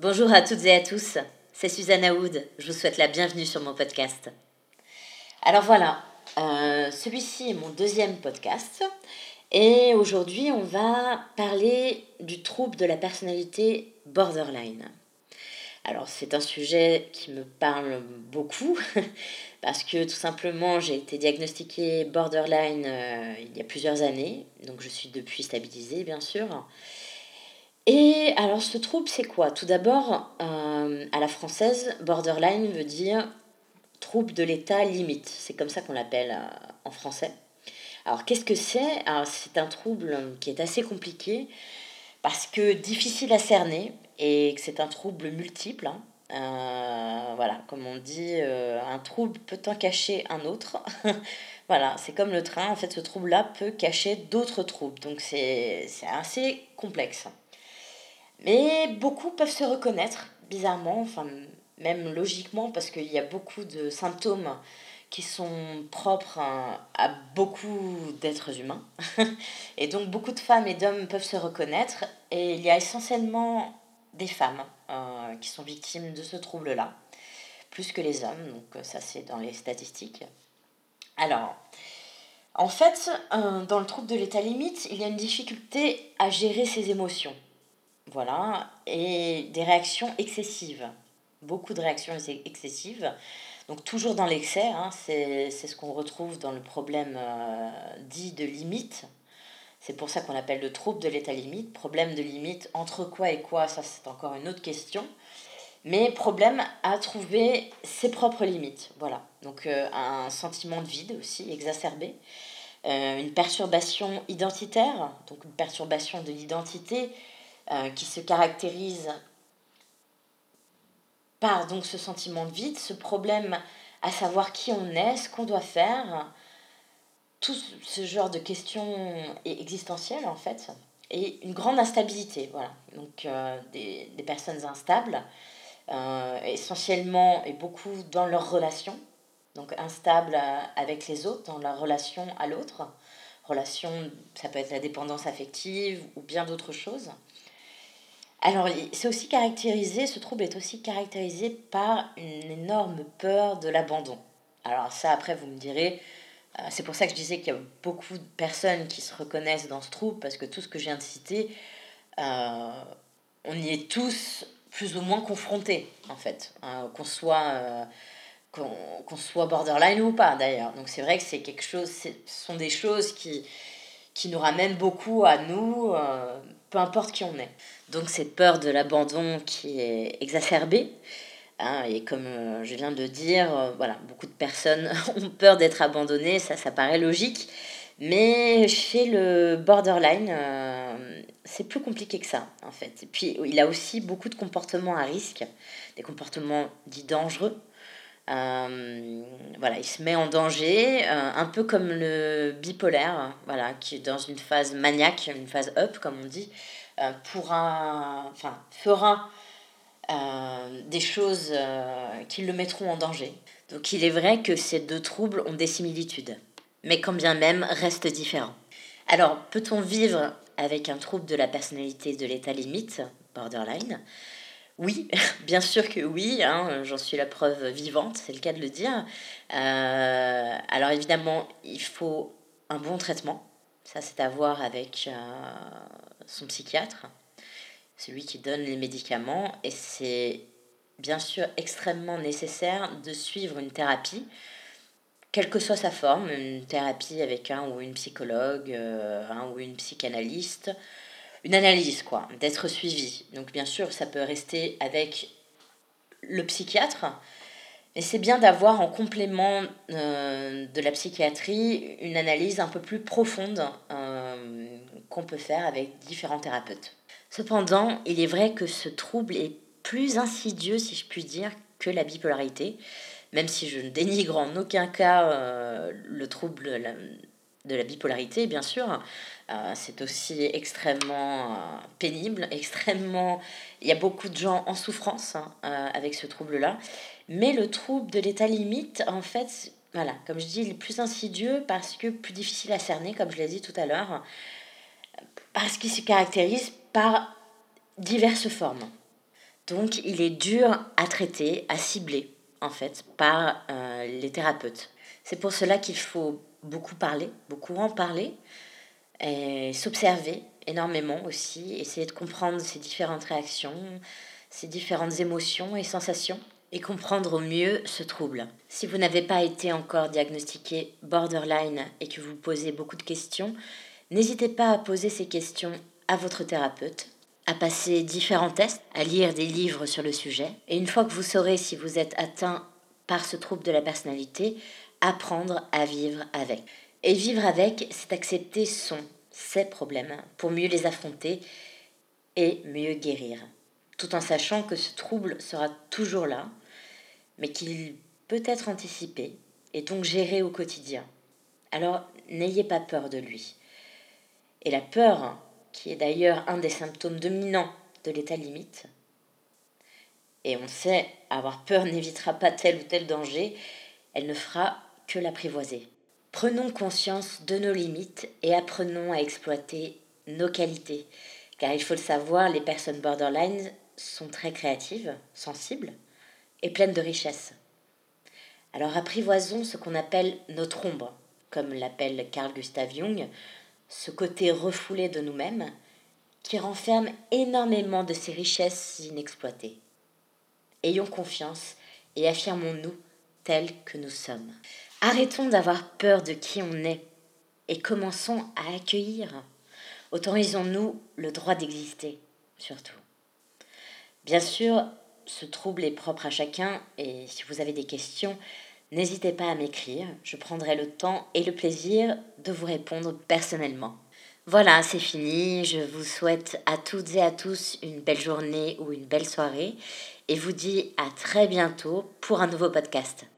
Bonjour à toutes et à tous, c'est Suzanne Aoud, je vous souhaite la bienvenue sur mon podcast. Alors voilà, euh, celui-ci est mon deuxième podcast et aujourd'hui on va parler du trouble de la personnalité borderline. Alors c'est un sujet qui me parle beaucoup parce que tout simplement j'ai été diagnostiquée borderline euh, il y a plusieurs années, donc je suis depuis stabilisée bien sûr. Et alors ce trouble c'est quoi? Tout d'abord, euh, à la française, borderline veut dire trouble de l'état limite, c'est comme ça qu'on l'appelle euh, en français. Alors qu'est-ce que c'est? C'est un trouble qui est assez compliqué parce que difficile à cerner et que c'est un trouble multiple. Hein. Euh, voilà, comme on dit, un trouble peut en cacher un autre. voilà, c'est comme le train, en fait, ce trouble-là peut cacher d'autres troubles. Donc c'est assez complexe. Mais beaucoup peuvent se reconnaître, bizarrement, enfin, même logiquement, parce qu'il y a beaucoup de symptômes qui sont propres à, beaucoup d'êtres humains. et donc beaucoup de femmes et d'hommes peuvent se reconnaître. Et il y a essentiellement des femmes euh, qui sont victimes de ce trouble-là, plus que les hommes. Donc ça c'est dans les statistiques. Alors, en fait, euh, dans le trouble de l'état limite, il y a une difficulté à gérer ses émotions. Voilà, et des réactions excessives. Beaucoup de réactions excessives donc toujours dans l'excès, hein, c'est ce qu'on retrouve dans le problème euh, dit de limite. C'est pour ça qu'on appelle le trouble de l'état limite. Problème de limite, entre quoi et quoi, ça c'est encore une autre question. Mais problème à trouver ses propres limites. Voilà. Donc euh, un sentiment de vide aussi exacerbé. Euh, une perturbation identitaire, donc une perturbation de l'identité qui se caractérise par donc ce sentiment de vide, ce problème à savoir qui on est, ce qu'on doit faire, tout ce genre de questions existentielles en fait, et une grande instabilité, voilà. Donc euh, des, des, personnes instables, euh, essentiellement et beaucoup dans leurs relations, donc instables avec les autres, dans leur relation à l'autre. Relation, ça peut être la dépendance affective ou bien d'autres choses. Alors, c'est aussi caractérisé, ce trouble est aussi caractérisé par une énorme peur de l'abandon. Alors ça, après, vous me direz, euh, c'est pour ça que je disais qu'il y a beaucoup de personnes qui se reconnaissent dans ce trouble, parce que tout ce que je viens de citer, euh, on y est tous plus ou moins confrontés, en fait, hein, qu'on soit... Euh, qu'on soit borderline ou pas d'ailleurs. Donc c'est vrai que c'est quelque chose, ce sont des choses qui, qui nous ramènent beaucoup à nous, peu importe qui on est. Donc cette peur de l'abandon qui est exacerbée, hein, et comme euh, je viens de dire, euh, voilà, beaucoup de personnes ont peur d'être abandonnées, ça, ça paraît logique. Mais chez le borderline, euh, c'est plus compliqué que ça, en fait. Et puis, il a aussi beaucoup de comportements à risque, des comportements dits dangereux. Voilà, il se met en danger, un peu comme le bipolaire, voilà, qui est dans une phase maniaque, une phase up, comme on dit, euh, pourra, enfin, fera euh, des choses euh, qui le mettront en danger. Donc il est vrai que ces deux troubles ont des similitudes, mais quand bien même restent différents. Alors, peut-on vivre avec un trouble de la personnalité de l'état limite, borderline? Oui, bien sûr que oui, hein, j'en suis la preuve vivante, c'est le cas de le dire. alors évidemment, il faut un bon traitement, ça c'est à voir avec son psychiatre, celui qui donne les médicaments, et c'est bien sûr extrêmement nécessaire de suivre une thérapie, quelle que soit sa forme, une thérapie avec un ou une psychologue, euh, un ou une psychanalyste, une analyse quoi, d'être suivi. Donc bien sûr, ça peut rester avec le psychiatre, mais c'est bien d'avoir en complément euh, de la psychiatrie une analyse un peu plus profonde euh, qu'on peut faire avec différents thérapeutes. Cependant, il est vrai que ce trouble est plus insidieux, si je puis dire, que la bipolarité, même si je ne dénigre en aucun cas euh, le trouble de la bipolarité, bien sûr. c'est aussi extrêmement pénible, extrêmement... Il y a beaucoup de gens en souffrance hein, avec ce trouble-là. Mais le trouble de l'état limite, en fait, voilà, comme je dis, il est plus insidieux parce que plus difficile à cerner, comme je l'ai dit tout à l'heure, parce qu'il se caractérise par diverses formes. Donc il est dur à traiter, à cibler, en fait, par euh, les thérapeutes. C'est pour cela qu'il faut beaucoup parler, beaucoup en parler, s'observer énormément aussi, essayer de comprendre ces différentes réactions, ces différentes émotions et sensations, et comprendre au mieux ce trouble. Si vous n'avez pas été encore diagnostiqué borderline et que vous posez beaucoup de questions, n'hésitez pas à poser ces questions à votre thérapeute, à passer différents tests, à lire des livres sur le sujet, et une fois que vous saurez si vous êtes atteint par ce trouble de la personnalité, apprendre à vivre avec. Et vivre avec, c'est accepter son, ses problèmes pour mieux les affronter et mieux guérir, tout en sachant que ce trouble sera toujours là, mais qu'il peut être anticipé et donc géré au quotidien. Alors n'ayez pas peur de lui. Et la peur, qui est d'ailleurs un des symptômes dominants de l'état limite, et on sait, avoir peur n'évitera pas tel ou tel danger, elle ne fera que l'apprivoiser. Prenons conscience de nos limites et apprenons à exploiter nos qualités. Car il faut le savoir, les personnes borderline sont très créatives, sensibles et pleines de richesses. Alors apprivoisons ce qu'on appelle notre ombre, comme l'appelle Carl Gustav Jung, ce côté refoulé de nous-mêmes qui renferme énormément de ces richesses inexploitées. Ayons confiance et affirmons-nous tels que nous sommes. Arrêtons d'avoir peur de qui on est et commençons à accueillir. Autorisons-nous le droit d'exister, surtout. Bien sûr, ce trouble est propre à chacun et si vous avez des questions, n'hésitez pas à m'écrire. Je prendrai le temps et le plaisir de vous répondre personnellement. Voilà, c'est fini. Je vous souhaite à toutes et à tous une belle journée ou une belle soirée et vous dis à très bientôt pour un nouveau podcast.